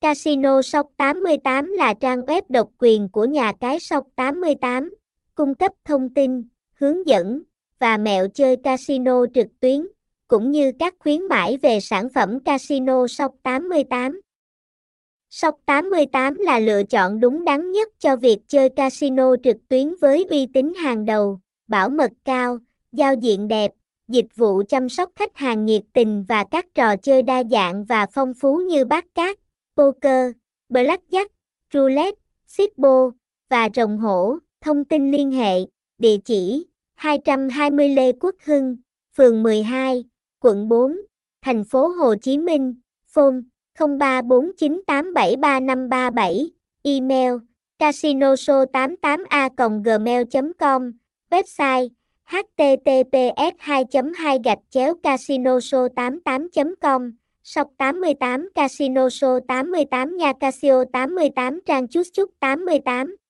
Casino Sóc 88 là trang web độc quyền của nhà cái Sóc 88, cung cấp thông tin, hướng dẫn và mẹo chơi casino trực tuyến, cũng như các khuyến mãi về sản phẩm casino Sóc 88. Sóc 88 là lựa chọn đúng đắn nhất cho việc chơi casino trực tuyến với uy tín hàng đầu, bảo mật cao, giao diện đẹp, dịch vụ chăm sóc khách hàng nhiệt tình và các trò chơi đa dạng và phong phú như bát cát, poker, blackjack, roulette, xippo và rồng hổ. Thông tin liên hệ, địa chỉ 220 Lê Quốc Hưng, phường 12, quận 4, thành phố Hồ Chí Minh, phone 0349873537, email casinoshow88a gmail.com, website https 2 2 gạch chéo casinoso 88 com. Sọc 88 Casino Show 88 Nha Casio 88 Trang Chút Chút 88